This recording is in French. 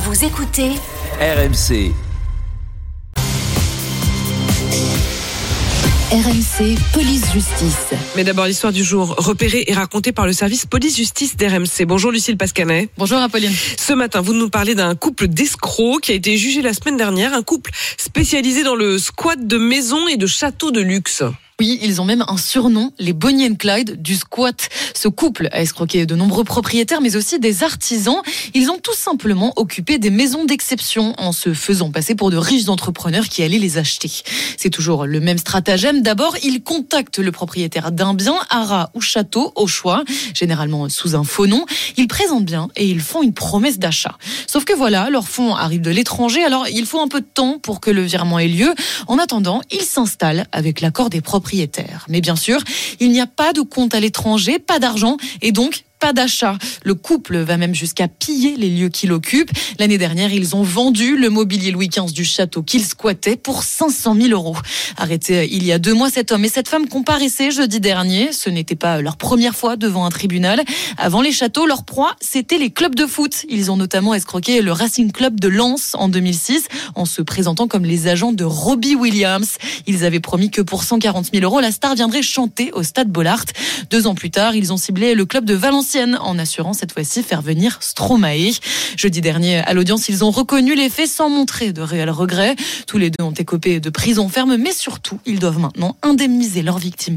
Vous écoutez RMC. RMC Police Justice. Mais d'abord, l'histoire du jour, repérée et racontée par le service police-justice d'RMC. Bonjour Lucille Pascanet. Bonjour Apolline. Ce matin, vous nous parlez d'un couple d'escrocs qui a été jugé la semaine dernière, un couple spécialisé dans le squat de maisons et de châteaux de luxe. Oui, ils ont même un surnom, les Bonnie Clyde du squat. Ce couple a escroqué de nombreux propriétaires, mais aussi des artisans. Ils ont tout simplement occupé des maisons d'exception en se faisant passer pour de riches entrepreneurs qui allaient les acheter. C'est toujours le même stratagème. D'abord, ils contactent le propriétaire d'un bien, haras ou château, au choix, généralement sous un faux nom. Ils présentent bien et ils font une promesse d'achat. Sauf que voilà, leurs fonds arrivent de l'étranger, alors il faut un peu de temps pour que le virement ait lieu. En attendant, ils s'installent avec l'accord des propriétaires mais bien sûr, il n'y a pas de compte à l'étranger, pas d'argent et donc pas d'achat. Le couple va même jusqu'à piller les lieux qu'il occupe. L'année dernière, ils ont vendu le mobilier Louis XV du château qu'ils squattaient pour 500 000 euros. Arrêté il y a deux mois, cet homme et cette femme comparaissaient jeudi dernier. Ce n'était pas leur première fois devant un tribunal. Avant les châteaux, leur proie, c'était les clubs de foot. Ils ont notamment escroqué le Racing Club de Lens en 2006 en se présentant comme les agents de Robbie Williams. Ils avaient promis que pour 140 000 euros, la star viendrait chanter au stade Bollard. Deux ans plus tard, ils ont ciblé le club de En assurant cette fois-ci faire venir Stromae. Jeudi dernier, à l'audience, ils ont reconnu les faits sans montrer de réels regrets. Tous les deux ont écopé de prison ferme, mais surtout, ils doivent maintenant indemniser leurs victimes.